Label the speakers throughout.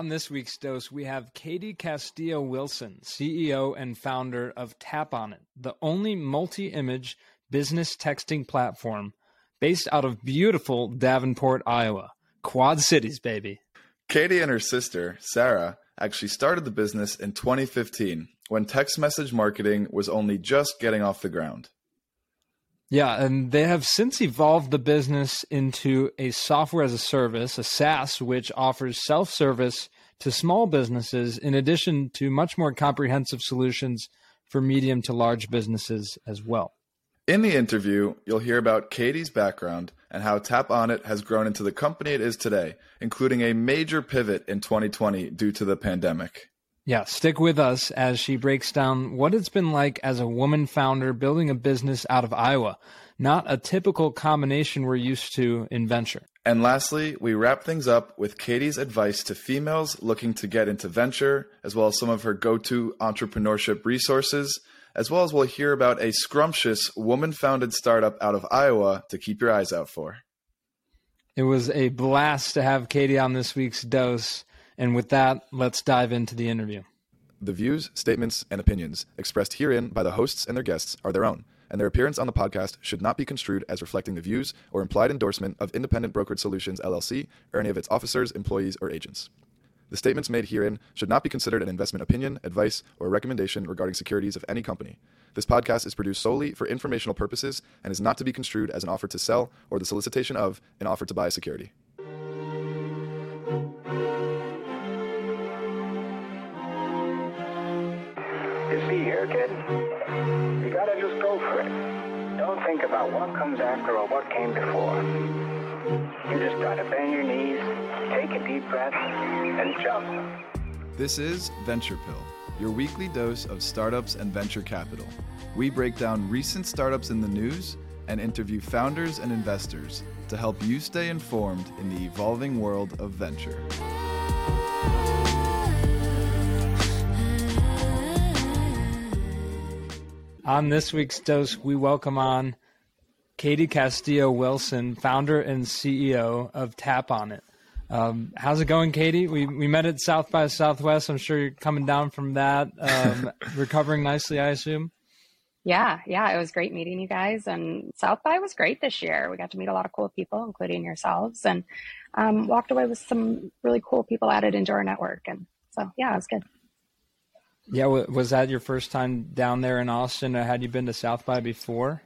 Speaker 1: On this week's dose, we have Katie Castillo Wilson, CEO and founder of TapOnIt, the only multi image business texting platform based out of beautiful Davenport, Iowa. Quad Cities, baby.
Speaker 2: Katie and her sister, Sara, actually started the business in 2015 when text message marketing was only just getting off the ground.
Speaker 1: Yeah, and they have since evolved the business into a software as a service, a SaaS, which offers self service to small businesses in addition to much more comprehensive solutions for medium to large businesses as well.
Speaker 2: In the interview, you'll hear about Katie's background and how TapOnIt has grown into the company it is today, including a major pivot in 2020 due to the pandemic.
Speaker 1: Yeah, stick with us as she breaks down what it's been like as a woman founder building a business out of Iowa. Not a typical combination we're used to in venture.
Speaker 2: And lastly, we wrap things up with Katie's advice to females looking to get into venture, as well as some of her go to entrepreneurship resources, as well as we'll hear about a scrumptious woman founded startup out of Iowa to keep your eyes out for.
Speaker 1: It was a blast to have Katie on this week's dose. And with that, let's dive into the interview.
Speaker 2: The views, statements, and opinions expressed herein by the hosts and their guests are their own, and their appearance on the podcast should not be construed as reflecting the views or implied endorsement of Independent Brokerage Solutions LLC or any of its officers, employees, or agents. The statements made herein should not be considered an investment opinion, advice, or recommendation regarding securities of any company. This podcast is produced solely for informational purposes and is not to be construed as an offer to sell or the solicitation of an offer to buy a security.
Speaker 3: Kid. You gotta just go for it. Don't think about what comes after or what came before. You just gotta bend your knees, take a deep breath, and jump.
Speaker 2: This is Venture Pill, your weekly dose of startups and venture capital. We break down recent startups in the news and interview founders and investors to help you stay informed in the evolving world of venture.
Speaker 1: On this week's dose, we welcome on Katie Castillo Wilson, founder and CEO of TapOnIt. Um, how's it going, Katie? We we met at South by Southwest. I'm sure you're coming down from that, um, recovering nicely, I assume.
Speaker 4: Yeah, yeah, it was great meeting you guys, and South by was great this year. We got to meet a lot of cool people, including yourselves, and um, walked away with some really cool people added into our network. And so, yeah, it was good.
Speaker 1: Yeah, was that your first time down there in Austin? Or had you been to South by before?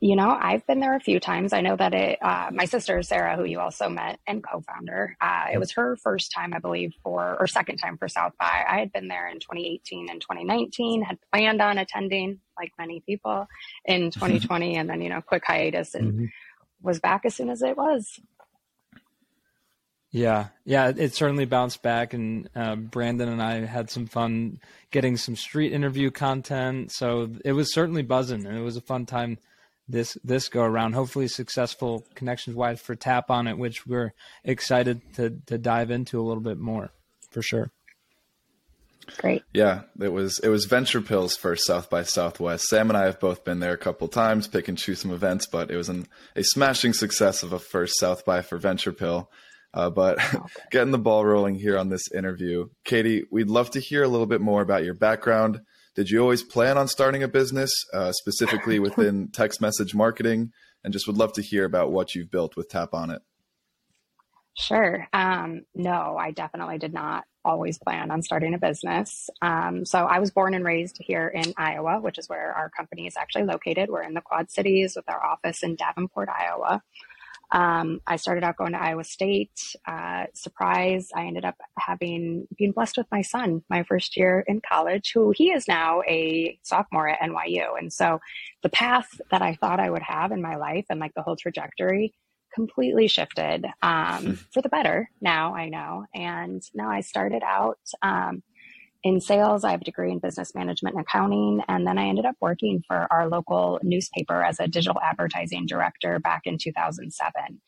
Speaker 4: You know, I've been there a few times. I know that it. Uh, my sister Sara, who you also met and co-founder, uh, it was her first time, I believe, for or second time for South by. I had been there in 2018 and 2019. Had planned on attending, like many people, in 2020, and then you know, quick hiatus, and mm-hmm. was back as soon as it was.
Speaker 1: Yeah, yeah, it certainly bounced back, and uh, Brandon and I had some fun getting some street interview content. So it was certainly buzzing, and it was a fun time this this go around. Hopefully, successful connections wise for TapOnIt, which we're excited to to dive into a little bit more, for sure.
Speaker 4: Great.
Speaker 2: Yeah, it was it was Venture Pills for South by Southwest. Sam and I have both been there a couple times, pick and choose some events, but it was an, a smashing success of a first South by for Venture Pill. Uh, but okay. getting the ball rolling here on this interview, Katie, we'd love to hear a little bit more about your background. Did you always plan on starting a business, uh, specifically within text message marketing? And just would love to hear about what you've built with TapOnIt.
Speaker 4: Sure. Um, no, I definitely did not always plan on starting a business. Um, so I was born and raised here in Iowa, which is where our company is actually located. We're in the Quad Cities with our office in Davenport, Iowa. Um, I started out going to Iowa State. Uh, surprise, I ended up having being blessed with my son my first year in college, who he is now a sophomore at NYU. And so the path that I thought I would have in my life and like the whole trajectory completely shifted um, hmm. for the better. Now I know. And now I started out um, in sales. I have a degree in business management and accounting. And then I ended up working for our local newspaper as a digital advertising director back in 2007.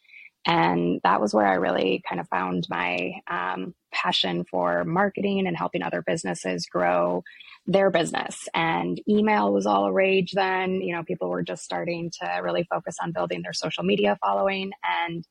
Speaker 4: And that was where I really kind of found my um, passion for marketing and helping other businesses grow their business. And email was all a rage then. You know, people were just starting to really focus on building their social media following. And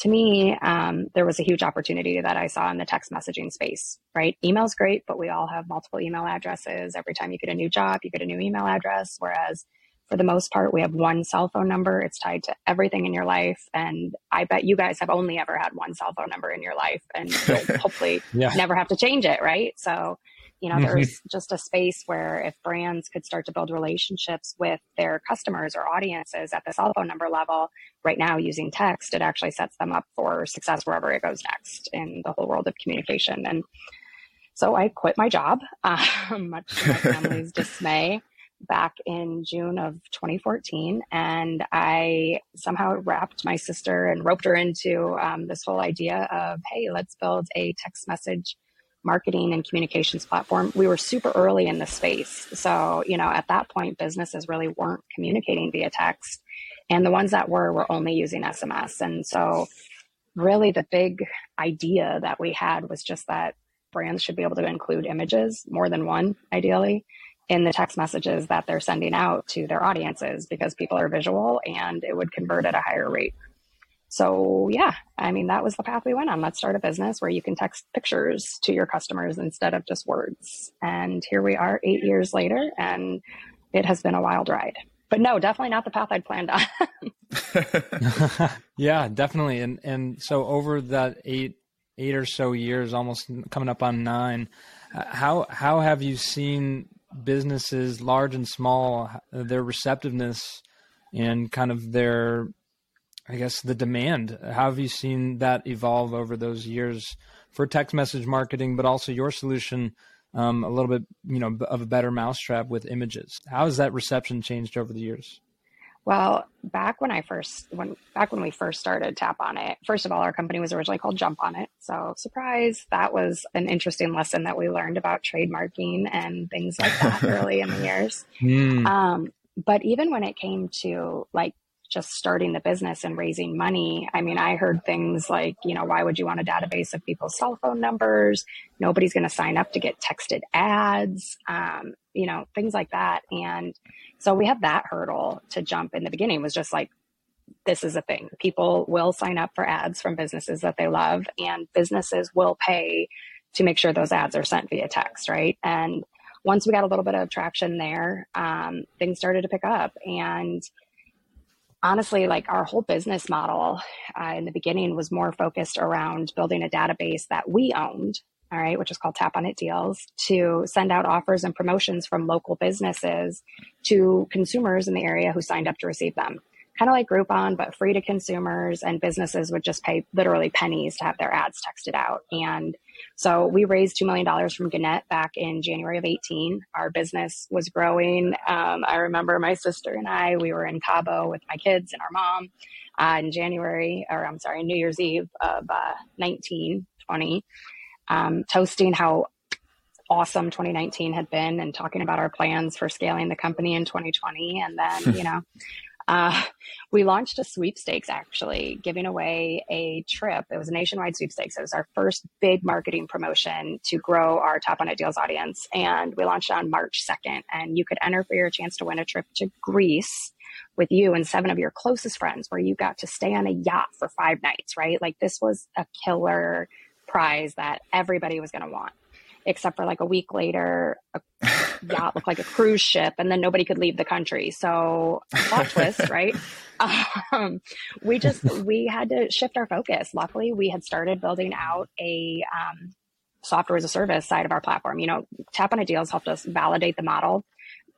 Speaker 4: to me, um, there was a huge opportunity that I saw in the text messaging space, right? Email's great, but we all have multiple email addresses. Every time you get a new job, you get a new email address. Whereas for the most part, we have one cell phone number. It's tied to everything in your life. And I bet you guys have only ever had one cell phone number in your life and hopefully yeah. never have to change it, right? So you know, mm-hmm. there's just a space where if brands could start to build relationships with their customers or audiences at the cell phone number level, right now using text, it actually sets them up for success wherever it goes next in the whole world of communication. And so I quit my job, um, much to my family's dismay, back in June of 2014. And I somehow wrapped my sister and roped her into um, this whole idea of, hey, let's build a text message marketing and communications platform. We were super early in the space. So, you know, at that point, businesses really weren't communicating via text. And the ones that were, were only using SMS. And so, really, the big idea that we had was just that brands should be able to include images, more than one, ideally, in the text messages that they're sending out to their audiences because people are visual and it would convert at a higher rate. So, yeah, I mean, that was the path we went on. Let's start a business where you can text pictures to your customers instead of just words. And here we are eight years later, and it has been a wild ride. But no, definitely not the path I'd planned on.
Speaker 1: yeah, definitely. And and so over that eight eight or so years, almost coming up on nine, how how have you seen businesses, large and small, their receptiveness and kind of their I guess the demand. How have you seen that evolve over those years for text message marketing, but also your solution um, a little bit, you know, of a better mousetrap with images? How has that reception changed over the years?
Speaker 4: Well, back when I first when back when we first started TapOnIt, first of all, our company was originally called Jump on It. So surprise, that was an interesting lesson that we learned about trademarking and things like that early in the years. Mm. Um, but even when it came to like just starting the business and raising money. I mean, I heard things like, you know, why would you want a database of people's cell phone numbers? Nobody's going to sign up to get texted ads, um, you know, things like that. And so we had that hurdle to jump in the beginning was just like, this is a thing. People will sign up for ads from businesses that they love, and businesses will pay to make sure those ads are sent via text, right? And once we got a little bit of traction there, um, things started to pick up. And honestly, like our whole business model uh, in the beginning was more focused around building a database that we owned, all right, which is called TapOnIt Deals, to send out offers and promotions from local businesses to consumers in the area who signed up to receive them. Kind of like Groupon, but free to consumers, and businesses would just pay literally pennies to have their ads texted out. And so we raised $2 million from Gannett back in January of 18. Our business was growing. Um, I remember my sister and I, we were in Cabo with my kids and our mom uh, in January, or I'm sorry, New Year's Eve of uh, 1920, um, toasting how awesome 2019 had been and talking about our plans for scaling the company in 2020. And then, you know, uh, we launched a sweepstakes actually, giving away a trip. It was a nationwide sweepstakes. It was our first big marketing promotion to grow our Top on Deals audience. And we launched on March 2nd. And you could enter for your chance to win a trip to Greece with you and seven of your closest friends, where you got to stay on a yacht for five nights, right? Like this was a killer prize that everybody was going to want except for like a week later, a yacht looked like a cruise ship, and then nobody could leave the country. So plot twist, right? Um, we just we had to shift our focus. Luckily, we had started building out a um, software as a service side of our platform. You know, TapOnIt Deals helped us validate the model.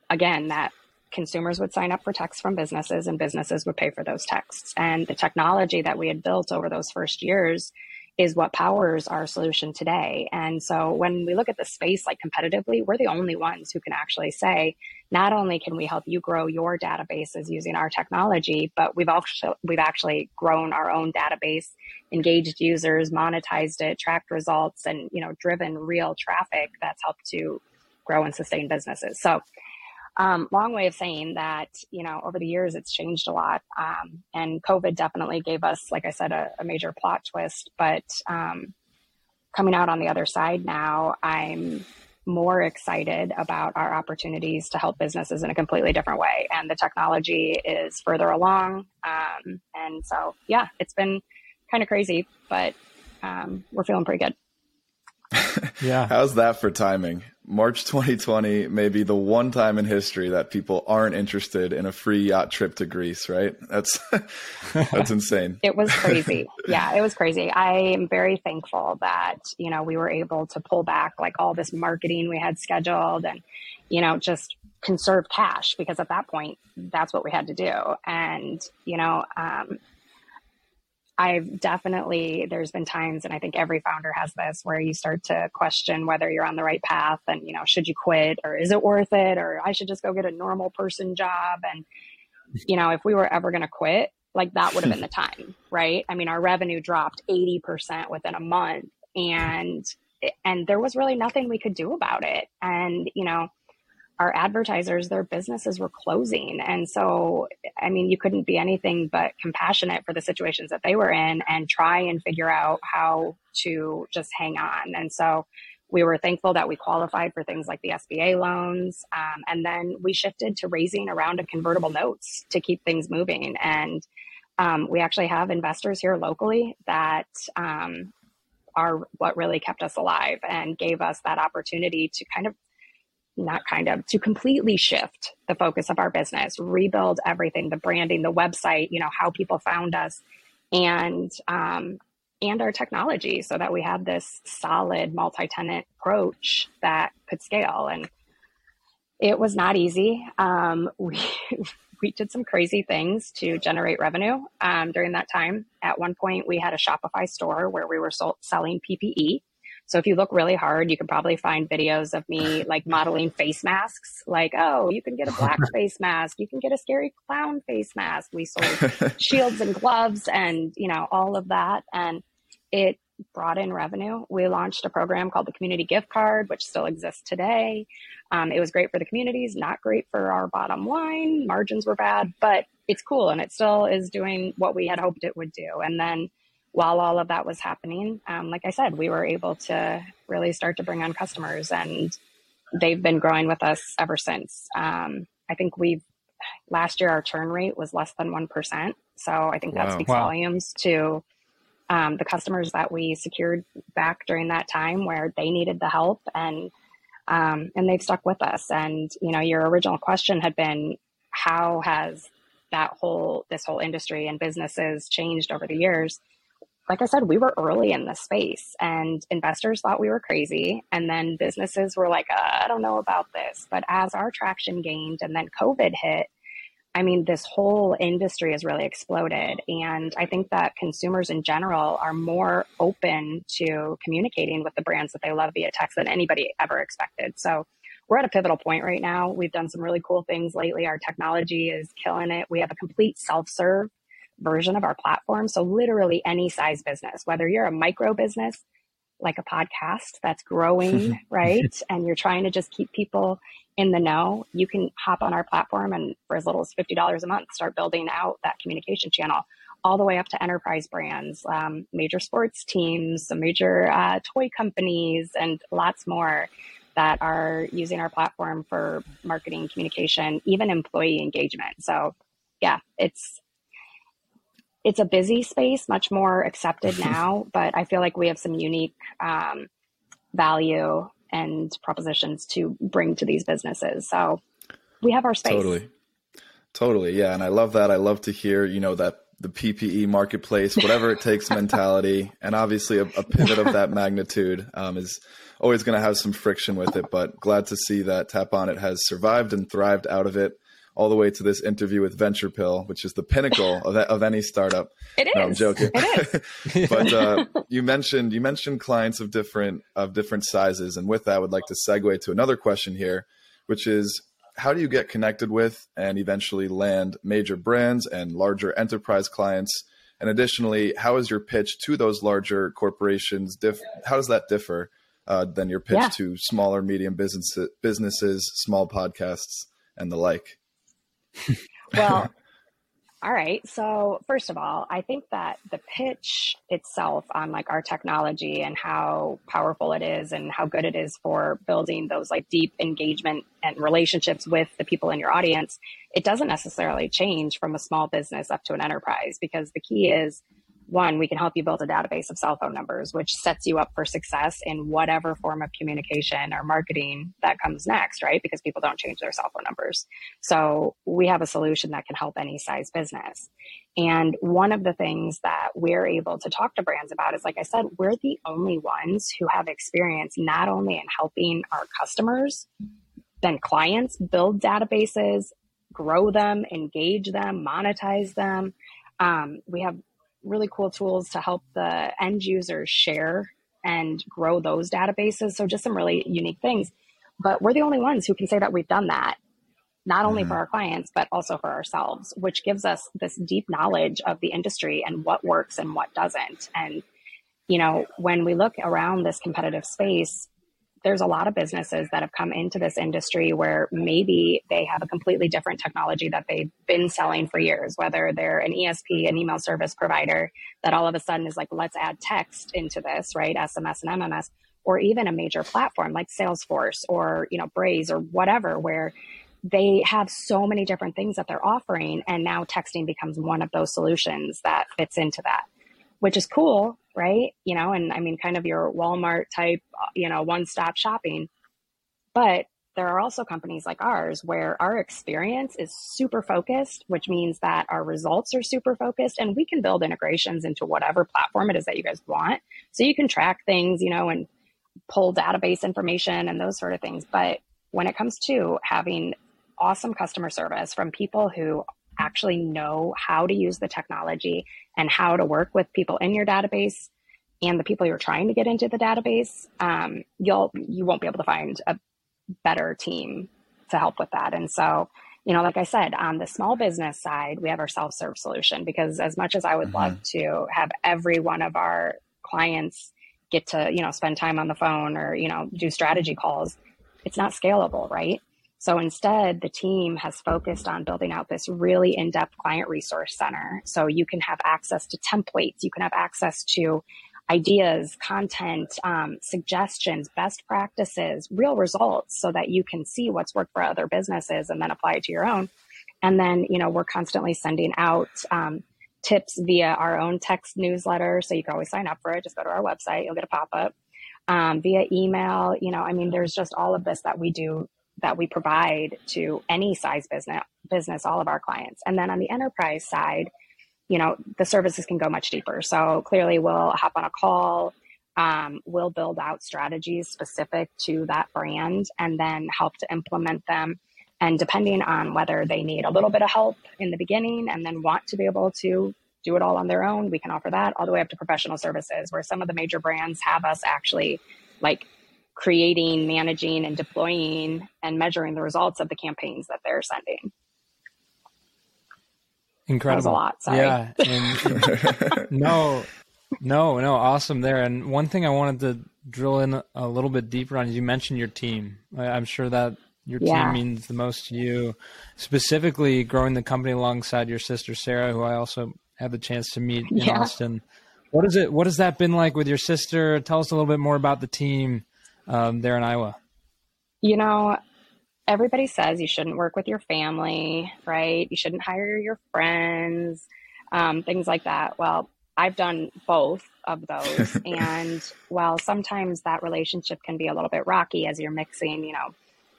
Speaker 4: Again, that consumers would sign up for texts from businesses and businesses would pay for those texts. And the technology that we had built over those first years is what powers our solution today. And so when we look at the space like competitively, we're the only ones who can actually say, not only can we help you grow your databases using our technology, but we've also we've actually grown our own database, engaged users, monetized it, tracked results, and you know, driven real traffic that's helped to grow and sustain businesses. So um, long way of saying that, you know, over the years it's changed a lot. Um, and COVID definitely gave us, like I said, a, a major plot twist. But um, coming out on the other side now, I'm more excited about our opportunities to help businesses in a completely different way. And the technology is further along. Um, and so, yeah, it's been kind of crazy, but um, we're feeling pretty good.
Speaker 1: yeah.
Speaker 2: How's that for timing? March 2020 may be the one time in history that people aren't interested in a free yacht trip to Greece, right? That's that's insane.
Speaker 4: it was crazy. Yeah, it was crazy. I am very thankful that, you know, we were able to pull back like all this marketing we had scheduled and, you know, just conserve cash because at that point that's what we had to do. And, you know, um, I've definitely, there's been times, and I think every founder has this, where you start to question whether you're on the right path and, you know, should you quit or is it worth it or I should just go get a normal person job. And, you know, if we were ever going to quit, like that would have been the time, right? I mean, our revenue dropped 80% within a month and, and there was really nothing we could do about it. And, you know, our advertisers, their businesses were closing. And so, I mean, you couldn't be anything but compassionate for the situations that they were in and try and figure out how to just hang on. And so, we were thankful that we qualified for things like the SBA loans. Um, and then we shifted to raising a round of convertible notes to keep things moving. And um, we actually have investors here locally that um, are what really kept us alive and gave us that opportunity to kind of not kind of to completely shift the focus of our business rebuild everything the branding the website you know how people found us and um, and our technology so that we had this solid multi-tenant approach that could scale. And it was not easy. Um, we we did some crazy things to generate revenue um, during that time. At one point we had a shopify store where we were sold, selling ppe so if you look really hard, you can probably find videos of me like modeling face masks. Like, oh, you can get a black face mask. You can get a scary clown face mask. We sold shields and gloves and, you know, all of that. And it brought in revenue. We launched a program called the Community Gift Card, which still exists today. Um, it was great for the communities, not great for our bottom line. Margins were bad, but it's cool and it still is doing what we had hoped it would do. And then while all of that was happening, um, like I said, we were able to really start to bring on customers, and they've been growing with us ever since. Um, I think we've last year our churn rate was less than one percent, so I think that wow. speaks wow. volumes to um, the customers that we secured back during that time where they needed the help and um, and they've stuck with us. And you know, your original question had been how has that whole this whole industry and businesses changed over the years like I said, we were early in the space and investors thought we were crazy. And then businesses were like, uh, I don't know about this. But as our traction gained and then COVID hit, I mean, this whole industry has really exploded. And I think that consumers in general are more open to communicating with the brands that they love via text than anybody ever expected. So we're at a pivotal point right now. We've done some really cool things lately. Our technology is killing it. We have a complete self serve version of our platform. So literally any size business, whether you're a micro business, like a podcast that's growing, right? And you're trying to just keep people in the know, you can hop on our platform and for as little as $50 a month, start building out that communication channel all the way up to enterprise brands, um, major sports teams, some major uh, toy companies, and lots more that are using our platform for marketing, communication, even employee engagement. So, yeah, it's it's a busy space, much more accepted now, but I feel like we have some unique um, value and propositions to bring to these businesses. So we have our space.
Speaker 2: Totally. Totally. Yeah. And I love that. I love to hear, you know, that the PPE marketplace, whatever it takes mentality. And obviously, a, a pivot of that magnitude um, is always going to have some friction with it. But glad to see that TapOnIt has survived and thrived out of it all the way to this interview with Venture Pill, which is the pinnacle of, of any startup.
Speaker 4: It is.
Speaker 2: No, I'm joking. It is. but uh, you mentioned you mentioned clients of different of different sizes, and with that, I would like to segue to another question here, which is how do you get connected with and eventually land major brands and larger enterprise clients? And additionally, how is your pitch to those larger corporations? Diff- how does that differ uh, than your pitch yeah. to smaller, medium business businesses, small podcasts, and the like?
Speaker 4: Well, all right. So, first of all, I think that the pitch itself on like our technology and how powerful it is and how good it is for building those like deep engagement and relationships with the people in your audience, it doesn't necessarily change from a small business up to an enterprise because the key is one, we can help you build a database of cell phone numbers, which sets you up for success in whatever form of communication or marketing that comes next, right? Because people don't change their cell phone numbers. So we have a solution that can help any size business. And one of the things that we're able to talk to brands about is, like I said, we're the only ones who have experience not only in helping our customers, then clients build databases, grow them, engage them, monetize them. Um, we have really cool tools to help the end users share and grow those databases. So just some really unique things. But we're the only ones who can say that we've done that, not only mm-hmm. for our clients, but also for ourselves, which gives us this deep knowledge of the industry and what works and what doesn't. And, you know, when we look around this competitive space, there's a lot of businesses that have come into this industry where maybe they have a completely different technology that they've been selling for years, whether they're an ESP, an email service provider, that all of a sudden is like, let's add text into this, right? SMS and MMS, or even a major platform like Salesforce or, you know, Braze or whatever, where they have so many different things that they're offering. And now texting becomes one of those solutions that fits into that which is cool, right? You know, and I mean, kind of your Walmart type, you know, one stop shopping. But there are also companies like ours where our experience is super focused, which means that our results are super focused and we can build integrations into whatever platform it is that you guys want. So you can track things, you know, and pull database information and those sort of things. But when it comes to having awesome customer service from people who actually know how to use the technology and how to work with people in your database and the people you're trying to get into the database, um, you'll you won't be able to find a better team to help with that. And so, you know, like I said, on the small business side, we have our self-serve solution because as much as I would mm-hmm. love to have every one of our clients get to, you know, spend time on the phone or, you know, do strategy calls, it's not scalable, right? So instead, the team has focused on building out this really in depth client resource center. So you can have access to templates, you can have access to ideas, content, um, suggestions, best practices, real results so that you can see what's worked for other businesses and then apply it to your own. And then, you know, we're constantly sending out um, tips via our own text newsletter. So you can always sign up for it. Just go to our website, you'll get a pop up. Um, via email, you know, I mean, there's just all of this that we do that we provide to any size business business all of our clients. And then on the enterprise side you know the services can go much deeper. So clearly we'll hop on a call um, we'll build out strategies specific to that brand and then help to implement them. And depending on whether they need a little bit of help in the beginning and then want to be able to do it all on their own we can offer that. All the way up to professional services where some of the major brands have us actually like creating, managing, and deploying and measuring the results of the campaigns that they're sending.
Speaker 1: Incredible.
Speaker 4: a lot. Sorry.
Speaker 1: Yeah. And, no, no, no. Awesome there. And one thing I wanted to drill in a little bit deeper on is you mentioned your team. I'm sure that your team means the most to you, specifically growing the company alongside your sister Sara, who I also had the chance to meet in yeah. Austin. What is it? What has that been like with your sister? Tell us a little bit more about the team um, there in Iowa?
Speaker 4: You know, everybody says you shouldn't work with your family, right? You shouldn't hire your friends, um, things like that. Well, I've done both of those. and while sometimes that relationship can be a little bit rocky as you're mixing, you know,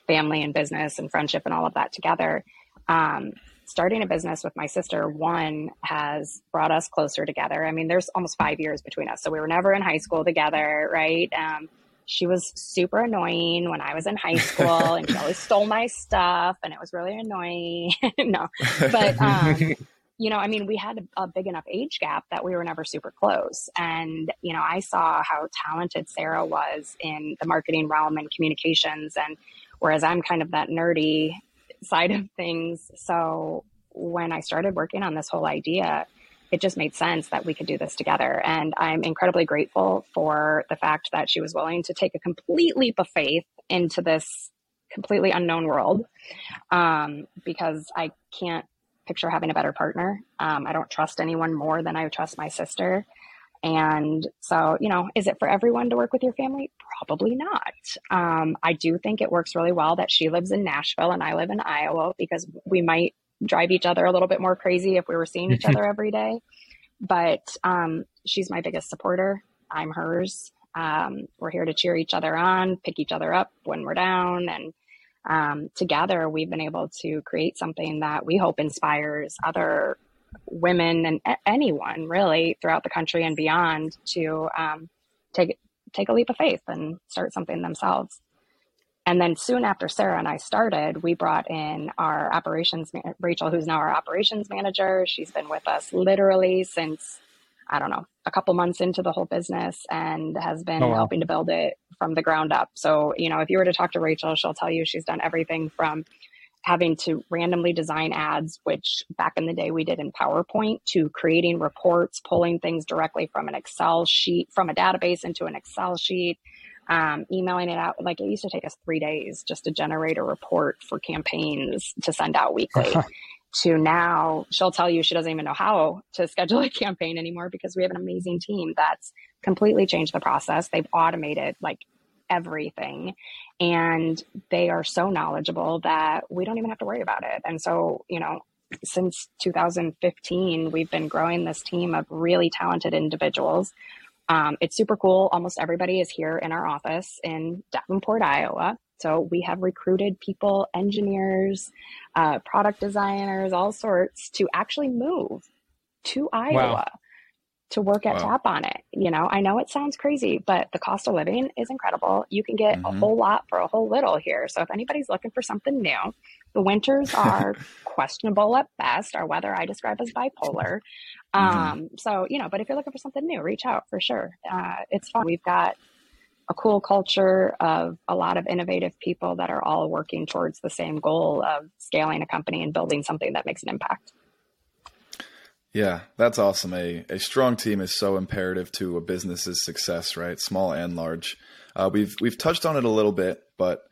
Speaker 4: family and business and friendship and all of that together, um, starting a business with my sister, one, has brought us closer together. I mean, there's almost five years between us. So we were never in high school together, right? Um, she was super annoying when I was in high school and she always stole my stuff and it was really annoying. no, but, um, you know, I mean, we had a, a, big enough age gap that we were never super close. And, you know, I saw how talented Sara was in the marketing realm and communications. And whereas I'm kind of that nerdy side of things. So when I started working on this whole idea, it just made sense that we could do this together. And I'm incredibly grateful for the fact that she was willing to take a complete leap of faith into this completely unknown world um, because I can't picture having a better partner. Um, I don't trust anyone more than I trust my sister. And so, you know, is it for everyone to work with your family? Probably not. Um, I do think it works really well that she lives in Nashville and I live in Iowa because we might drive each other a little bit more crazy if we were seeing each other every day. but um, she's my biggest supporter. I'm hers. Um, we're here to cheer each other on, pick each other up when we're down, and um, together we've been able to create something that we hope inspires other women and a- anyone really throughout the country and beyond to um, take take a leap of faith and start something themselves. And then soon after Sara and I started, we brought in our operations, Rachel, who's now our operations manager. She's been with us literally since, I don't know, a couple months into the whole business and has been oh, wow. helping to build it from the ground up. So, you know, if you were to talk to Rachel, she'll tell you she's done everything from having to randomly design ads, which back in the day we did in PowerPoint, to creating reports, pulling things directly from an Excel sheet, from a database into an Excel sheet, um, emailing it out. Like it used to take us three days just to generate a report for campaigns to send out weekly. to now, she'll tell you she doesn't even know how to schedule a campaign anymore because we have an amazing team that's completely changed the process. They've automated like everything and they are so knowledgeable that we don't even have to worry about it. And so, you know, since 2015, we've been growing this team of really talented individuals. Um, it's super cool. Almost everybody is here in our office in Davenport, Iowa. So we have recruited people, engineers, uh, product designers, all sorts to actually move to Iowa. Wow to work at wow. TapOnIt. You know, I know it sounds crazy, but the cost of living is incredible. You can get mm-hmm. a whole lot for a whole little here. So if anybody's looking for something new, the winters are questionable at best. Our weather I describe as bipolar. Mm-hmm. Um, so, you know, but if you're looking for something new, reach out for sure. Uh, it's fun. We've got a cool culture of a lot of innovative people that are all working towards the same goal of scaling a company and building something that makes an impact.
Speaker 2: Yeah, that's awesome. A, a strong team is so imperative to a business's success, right? Small and large. Uh, we've we've touched on it a little bit, but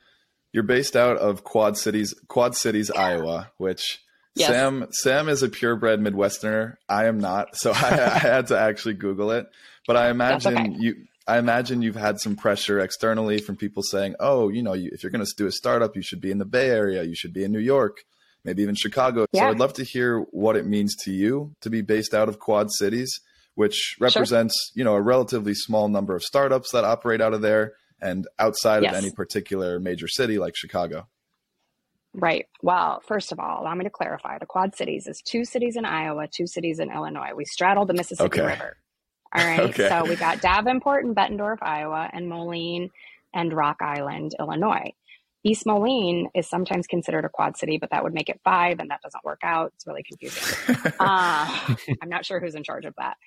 Speaker 2: you're based out of Quad Cities, Quad Cities, yeah. Iowa, which yes. Sam Sam is a purebred Midwesterner. I am not, so I, I had to actually Google it. But I imagine okay. you. I imagine you've had some pressure externally from people saying, "Oh, you know, you, if you're going to do a startup, you should be in the Bay Area. You should be in New York." maybe even Chicago. Yeah. So I'd love to hear what it means to you to be based out of Quad Cities, which represents, sure. you know, a relatively small number of startups that operate out of there and outside yes. of any particular major city like Chicago.
Speaker 4: Right. Well, first of all, allow me to clarify. The Quad Cities is two cities in Iowa, two cities in Illinois. We straddle the Mississippi okay. River. All right. okay. So we got Davenport and Bettendorf, Iowa, and Moline and Rock Island, Illinois. East Moline is sometimes considered a quad city, but that would make it five, and that doesn't work out. It's really confusing. uh, I'm not sure who's in charge of that.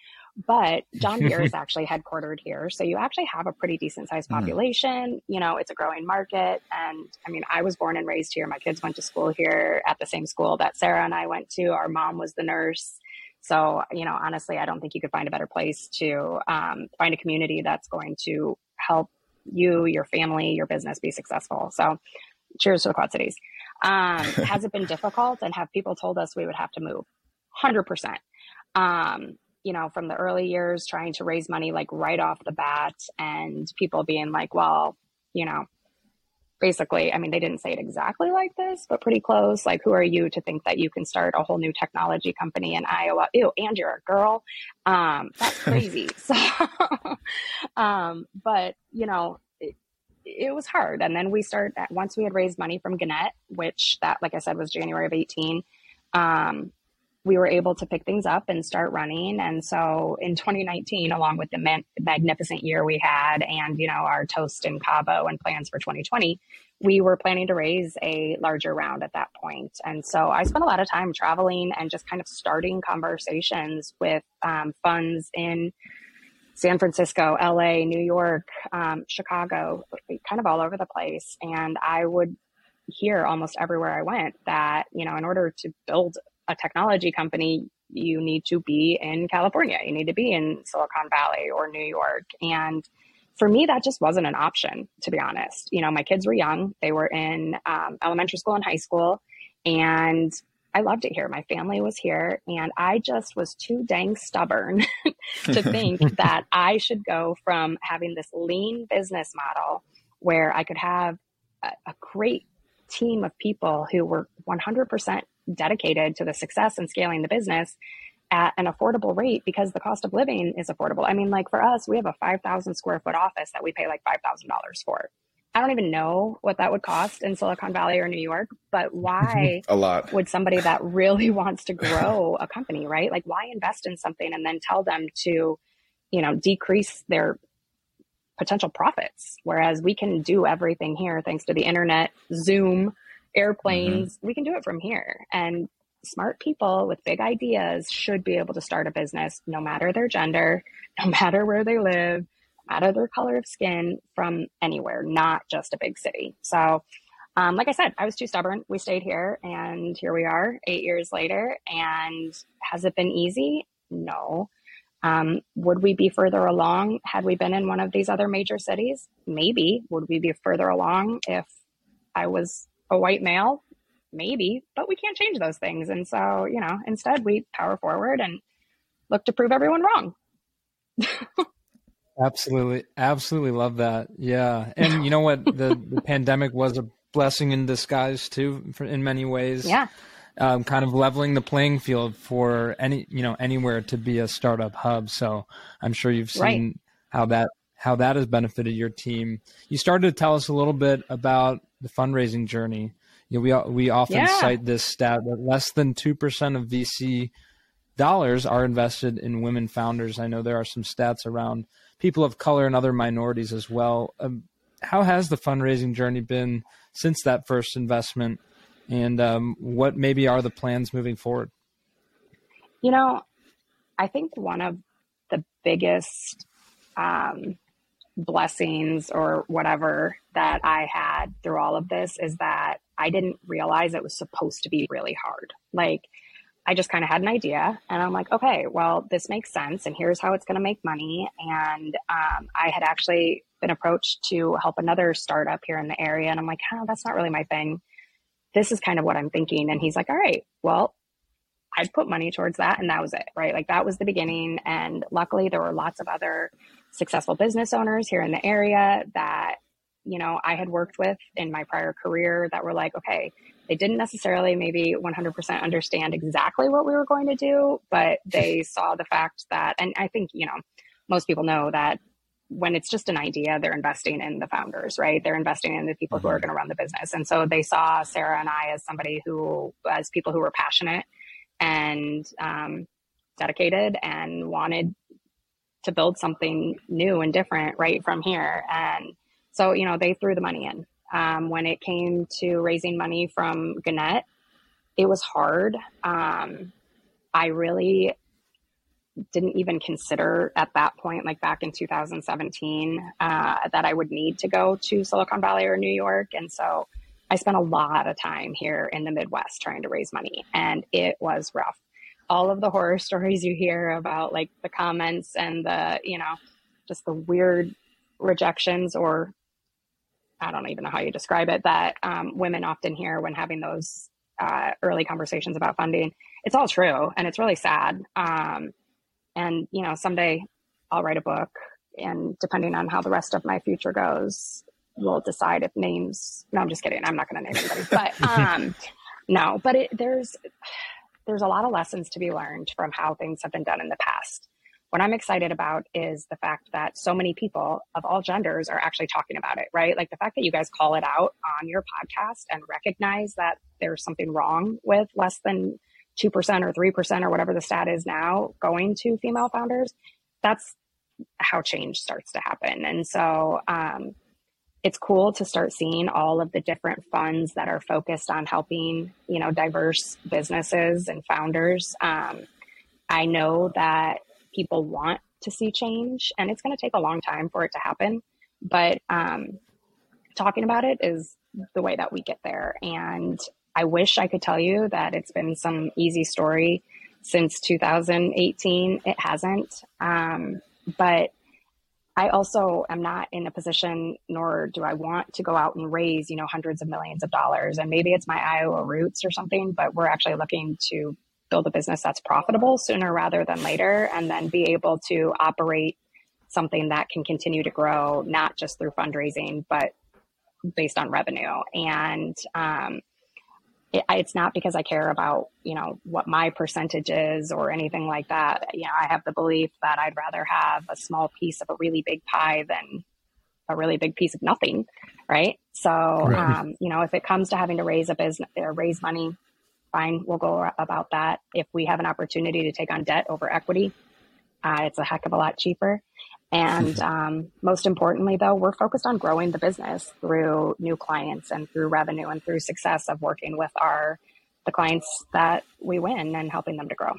Speaker 4: But John Deere is actually headquartered here. So you actually have a pretty decent sized hmm. population. Mm. You know, it's a growing market. And I mean, I was born and raised here. My kids went to school here at the same school that Sara and I went to. Our mom was the nurse. So, you know, honestly, I don't think you could find a better place to um, find a community that's going to help you, your family, your business be successful. So, cheers to the Quad Cities. Um, has it been difficult? And have people told us we would have to move? 100%. Um, you know, from the early years, trying to raise money like right off the bat, and people being like, well, you know, basically, I mean, they didn't say it exactly like this, but pretty close. Like, who are you to think that you can start a whole new technology company in Iowa? Ew, and you're a girl. Um, that's crazy. so, um, but you know, it, it, was hard. And then we started once we had raised money from Gannett, which that, like I said, was January of 18. Um, we were able to pick things up and start running. And so in 2019, along with the man- magnificent year we had and, you know, our toast in Cabo and plans for 2020, we were planning to raise a larger round at that point. And so I spent a lot of time traveling and just kind of starting conversations with um, funds in San Francisco, LA, New York, um, Chicago, kind of all over the place. And I would hear almost everywhere I went that, you know, in order to build a technology company, you need to be in California. You need to be in Silicon Valley or New York. And for me, that just wasn't an option, to be honest. You know, my kids were young, they were in um, elementary school and high school. And I loved it here. My family was here, and I just was too dang stubborn to think that I should go from having this lean business model where I could have a, a great team of people who were 100% dedicated to the success and scaling the business at an affordable rate because the cost of living is affordable. I mean, like for us, we have a 5,000 square foot office that we pay like $5,000 for. I don't even know what that would cost in Silicon Valley or New York, but why
Speaker 2: a lot
Speaker 4: would somebody that really wants to grow a company, right? Like why invest in something and then tell them to, you know, decrease their potential profits. Whereas we can do everything here thanks to the internet, Zoom, airplanes, mm-hmm. we can do it from here. And smart people with big ideas should be able to start a business no matter their gender, no matter where they live, no matter their color of skin from anywhere, not just a big city. So, um, like I said, I was too stubborn. We stayed here and here we are eight years later. And has it been easy? No. Um, would we be further along had we been in one of these other major cities? Maybe. Would we be further along if I was a white male? Maybe, but we can't change those things. And so, you know, instead we power forward and look to prove everyone wrong.
Speaker 1: absolutely. Absolutely love that. Yeah. And you know what? The, the pandemic was a blessing in disguise too, for, in many ways.
Speaker 4: Yeah
Speaker 1: um, kind of leveling the playing field for any you know anywhere to be a startup hub. So I'm sure you've seen right. how that how that has benefited your team. You started to tell us a little bit about the fundraising journey. You know, we we often yeah. cite this stat that less than two percent of VC dollars are invested in women founders. I know there are some stats around people of color and other minorities as well. Um, how has the fundraising journey been since that first investment? and um, what maybe are the plans moving forward?
Speaker 4: You know, I think one of the biggest um, blessings or whatever that I had through all of this is that I didn't realize it was supposed to be really hard. Like, I just kind of had an idea and I'm like, okay, well, this makes sense and here's how it's going to make money. And um, I had actually been approached to help another startup here in the area. And I'm like, oh, that's not really my thing this is kind of what I'm thinking. And he's like, all right, well, I'd put money towards that. And that was it, right? Like that was the beginning. And luckily, there were lots of other successful business owners here in the area that, you know, I had worked with in my prior career that were like, okay, they didn't necessarily maybe 100% understand exactly what we were going to do, but they saw the fact that, and I think, you know, most people know that when it's just an idea, they're investing in the founders, right? They're investing in the people who are mm-hmm. going to run the business. And so they saw Sara and I as somebody who, as people who were passionate and um, dedicated and wanted to build something new and different right from here. And so, you know, they threw the money in. Um, when it came to raising money from Gannett, it was hard. Um, I really didn't even consider at that point, like back in 2017, uh, that I would need to go to Silicon Valley or New York. And so I spent a lot of time here in the Midwest trying to raise money, and it was rough. All of the horror stories you hear about, like the comments and the, you know, just the weird rejections, or I don't even know how you describe it, that um, women often hear when having those uh, early conversations about funding. It's all true, and it's really sad. Um, and, you know, someday I'll write a book and depending on how the rest of my future goes, we'll decide if names, no, I'm just kidding. I'm not going to name anybody, but, um, no, but it, there's, there's a lot of lessons to be learned from how things have been done in the past. What I'm excited about is the fact that so many people of all genders are actually talking about it, right? Like the fact that you guys call it out on your podcast and recognize that there's something wrong with less than 2% or 3% or whatever the stat is now going to female founders, that's how change starts to happen. And so um, it's cool to start seeing all of the different funds that are focused on helping, you know, diverse businesses and founders. Um, I know that people want to see change and it's going to take a long time for it to happen. But um, talking about it is the way that we get there. And I wish I could tell you that it's been some easy story since 2018. It hasn't. Um, but I also am not in a position, nor do I want to go out and raise, you know, hundreds of millions of dollars. And maybe it's my Iowa roots or something, but we're actually looking to build a business that's profitable sooner rather than later, and then be able to operate something that can continue to grow, not just through fundraising, but based on revenue. And um, it, it's not because I care about, you know, what my percentage is or anything like that. You know, I have the belief that I'd rather have a small piece of a really big pie than a really big piece of nothing. Right. So, right. Um, you know, if it comes to having to raise a business or raise money, fine, we'll go about that. If we have an opportunity to take on debt over equity, uh, it's a heck of a lot cheaper. And um, most importantly, though, we're focused on growing the business through new clients and through revenue and through success of working with our the clients that we win and helping them to grow.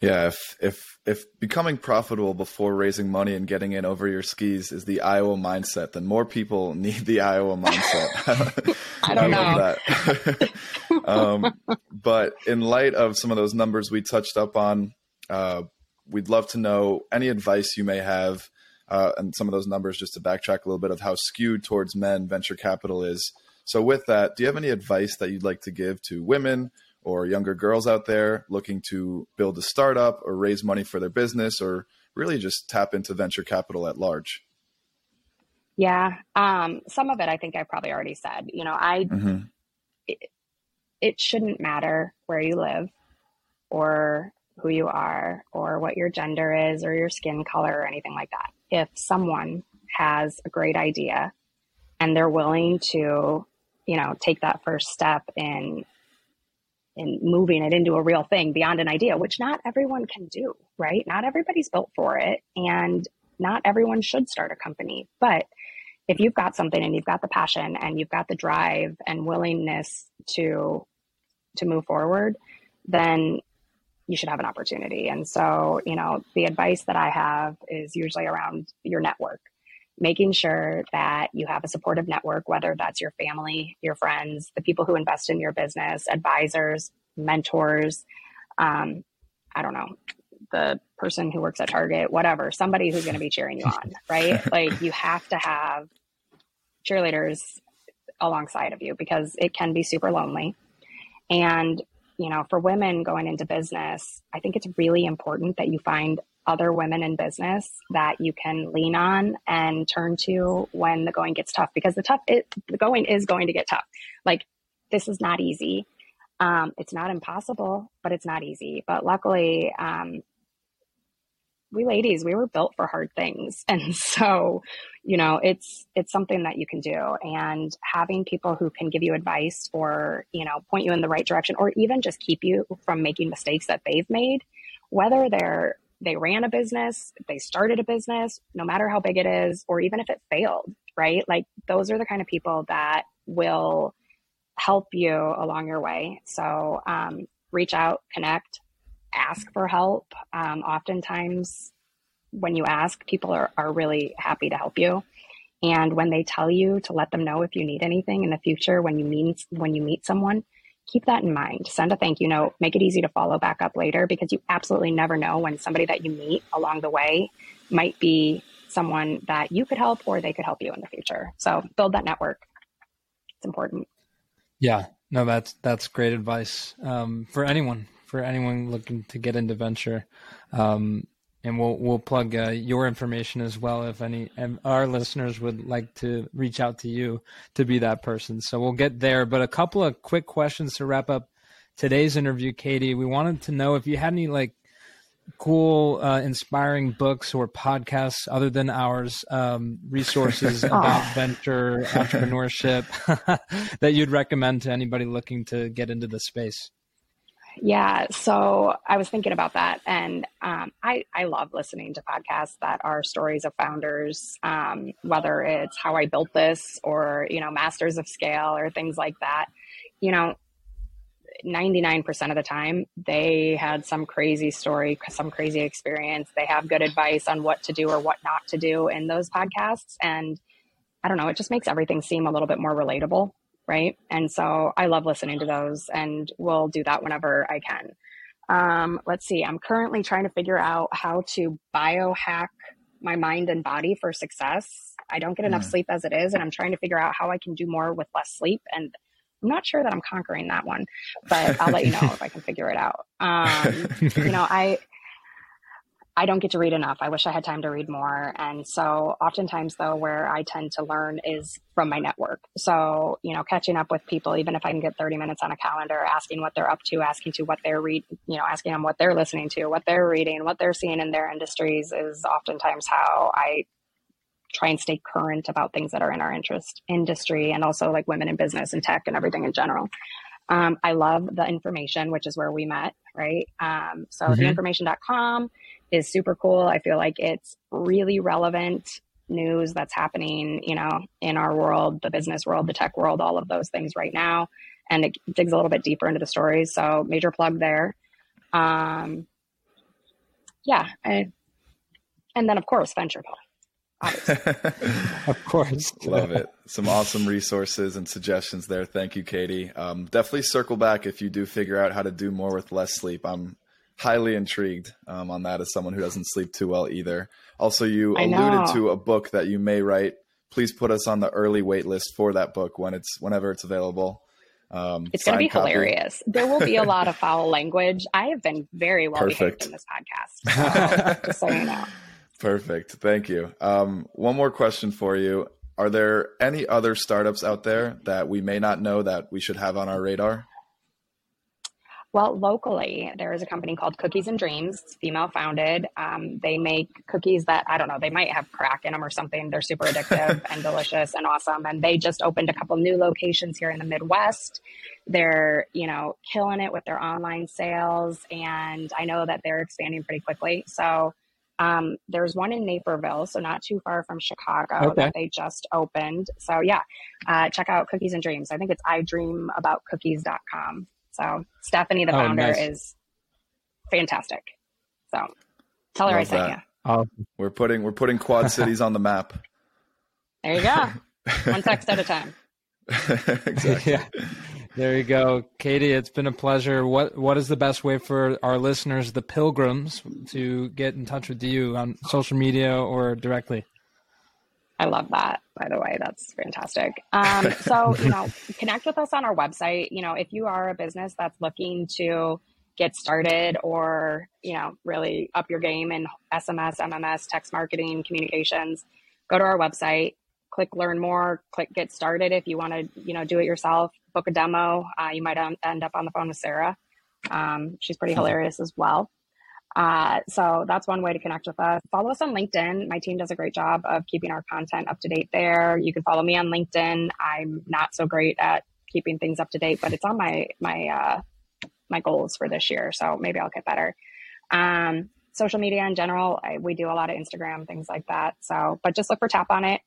Speaker 2: Yeah, if if if becoming profitable before raising money and getting in over your skis is the Iowa mindset, then more people need the Iowa mindset.
Speaker 4: I don't I know.
Speaker 2: Um, but in light of some of those numbers we touched up on, uh, we'd love to know any advice you may have uh, and some of those numbers just to backtrack a little bit of how skewed towards men venture capital is. So, with that, do you have any advice that you'd like to give to women or younger girls out there looking to build a startup or raise money for their business or really just tap into venture capital at large?
Speaker 4: Yeah, um, some of it I think I probably already said. You know, I mm-hmm. It, shouldn't matter where you live or who you are or what your gender is or your skin color or anything like that. If someone has a great idea and they're willing to, you know, take that first step in in moving it into a real thing beyond an idea, which not everyone can do, right? Not everybody's built for it and not everyone should start a company. But if you've got something and you've got the passion and you've got the drive and willingness to to move forward, then you should have an opportunity. And so, you know, the advice that I have is usually around your network, making sure that you have a supportive network, whether that's your family, your friends, the people who invest in your business, advisors, mentors, um, I don't know, the person who works at Target, whatever, somebody who's going to be cheering you on, right? like you have to have cheerleaders alongside of you because it can be super lonely. And you know, for women going into business, I think it's really important that you find other women in business that you can lean on and turn to when the going gets tough because the tough it, the going is going to get tough. Like this is not easy. Um, it's not impossible, but it's not easy. But luckily, um, we ladies, we were built for hard things. And so, you know, it's it's something that you can do. And having people who can give you advice or, you know, point you in the right direction or even just keep you from making mistakes that they've made, whether they're they ran a business, they started a business, no matter how big it is, or even if it failed, right? Like those are the kind of people that will help you along your way. So um, reach out, connect, ask for help. Um, oftentimes, when you ask, people are, are really happy to help you. And when they tell you to let them know if you need anything in the future when you meet when you meet someone, keep that in mind. Send a thank you note. Make it easy to follow back up later because you absolutely never know when somebody that you meet along the way might be someone that you could help or they could help you in the future. So build that network. It's important.
Speaker 1: Yeah, no, that's that's great advice um, for anyone for anyone looking to get into venture. Um, and we'll we'll plug uh, your information as well if any and our listeners would like to reach out to you to be that person. So we'll get there. But a couple of quick questions to wrap up today's interview, Katie. We wanted to know if you had any like cool, uh, inspiring books or podcasts other than ours, um, resources about venture entrepreneurship that you'd recommend to anybody looking to get into the space.
Speaker 4: Yeah, so I was thinking about that, and um, I I love listening to podcasts that are stories of founders, um, whether it's how I built this or you know masters of scale or things like that. You know, ninety nine percent of the time they had some crazy story, some crazy experience. They have good advice on what to do or what not to do in those podcasts, and I don't know, it just makes everything seem a little bit more relatable right? And so I love listening to those and we'll do that whenever I can. Um, let's see, I'm currently trying to figure out how to biohack my mind and body for success. I don't get enough mm. sleep as it is, and I'm trying to figure out how I can do more with less sleep. And I'm not sure that I'm conquering that one, but I'll let you know if I can figure it out. Um, you know, I I don't get to read enough. I wish I had time to read more. And so oftentimes though, where I tend to learn is from my network. So, you know, catching up with people, even if I can get 30 minutes on a calendar, asking what they're up to, asking to what they're read, you know, asking them what they're listening to, what they're reading, what they're seeing in their industries is oftentimes how I try and stay current about things that are in our interest industry and also like women in business and tech and everything in general. Um, I love the information, which is where we met, right? Um, so mm-hmm. theinformation.com is super cool. I feel like it's really relevant news that's happening, you know, in our world, the business world, the tech world, all of those things right now. And it digs a little bit deeper into the stories. So major plug there. Um, yeah. I, and then of course, Venture
Speaker 1: of course.
Speaker 2: Love it. Some awesome resources and suggestions there. Thank you, Katie. Um, definitely circle back if you do figure out how to do more with less sleep. I'm highly intrigued um, on that as someone who doesn't sleep too well either. Also, you alluded to a book that you may write. Please put us on the early wait list for that book when it's whenever it's available.
Speaker 4: Um, it's going to be copy. hilarious. There will be a lot of foul language. I have been very well Perfect. behaved in this podcast, so, just so you know.
Speaker 2: Perfect. Thank you. Um, one more question for you. Are there any other startups out there that we may not know that we should have on our radar?
Speaker 4: Well, locally, there is a company called Cookies and Dreams, female founded. Um, they make cookies that, I don't know, they might have crack in them or something. They're super addictive and delicious and awesome. And they just opened a couple new locations here in the Midwest. They're, you know, killing it with their online sales. And I know that they're expanding pretty quickly. So um, there's one in Naperville, so not too far from Chicago okay. that they just opened. So yeah, uh, check out Cookies and Dreams. I think it's idreamaboutcookies.com. So Stephanie, the oh, founder, nice. is fantastic. So tell her Love I sent you.
Speaker 2: We're putting we're putting Quad Cities on the map.
Speaker 4: There you go. One text at a time.
Speaker 1: exactly. Yeah. There you go, Katie. It's been a pleasure. What What is the best way for our listeners, the pilgrims, to get in touch with you on social media or directly?
Speaker 4: I love that. By the way, that's fantastic. Um, so you know, connect with us on our website. You know, if you are a business that's looking to get started or you know really up your game in SMS, MMS, text marketing, communications, go to our website click learn more, click get started if you want to, you know, do it yourself, book a demo. Uh, you might end up on the phone with Sara. Um, she's pretty hilarious as well. Uh, so that's one way to connect with us. Follow us on LinkedIn. My team does a great job of keeping our content up to date there. You can follow me on LinkedIn. I'm not so great at keeping things up to date, but it's on my my uh, my goals for this year. So maybe I'll get better. Um, social media in general, I, we do a lot of Instagram things like that. So, but just look for TapOnIt.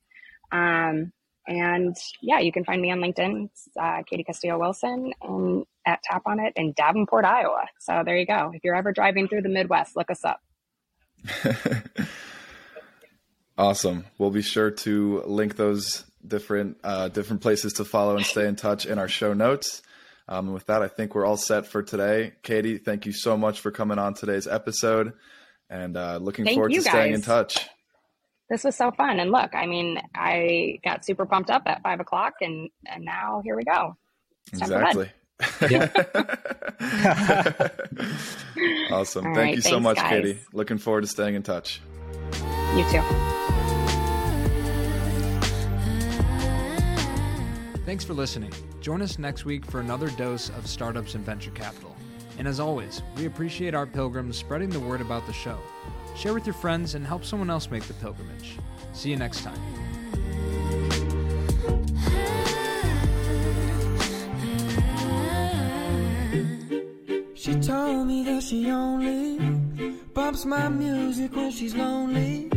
Speaker 4: Um, and yeah, you can find me on LinkedIn, uh, Katie Castillo Wilson, and at TapOnIt in Davenport, Iowa. So there you go. If you're ever driving through the Midwest, look us up.
Speaker 2: awesome. We'll be sure to link those different uh, different places to follow and stay in touch in our show notes. Um, with that, I think we're all set for today. Katie, thank you so much for coming on today's episode, and uh, looking thank forward to guys. staying in touch
Speaker 4: this was so fun. And look, I mean, I got super pumped up at five o'clock, and and now here we go.
Speaker 2: It's exactly. awesome. All Thank right, you so much, guys. Katie. Looking forward to staying in touch.
Speaker 4: You too.
Speaker 1: Thanks for listening. Join us next week for another dose of startups and venture capital. And as always, we appreciate our pilgrims spreading the word about the show share with your friends, and help someone else make the pilgrimage. See you next time. She told me that she only bumps my music when she's lonely.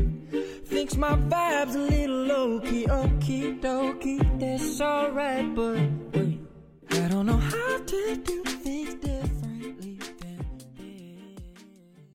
Speaker 1: Thinks my vibe's a little low key, okie dokie, that's alright, but wait, I don't know how to do things different.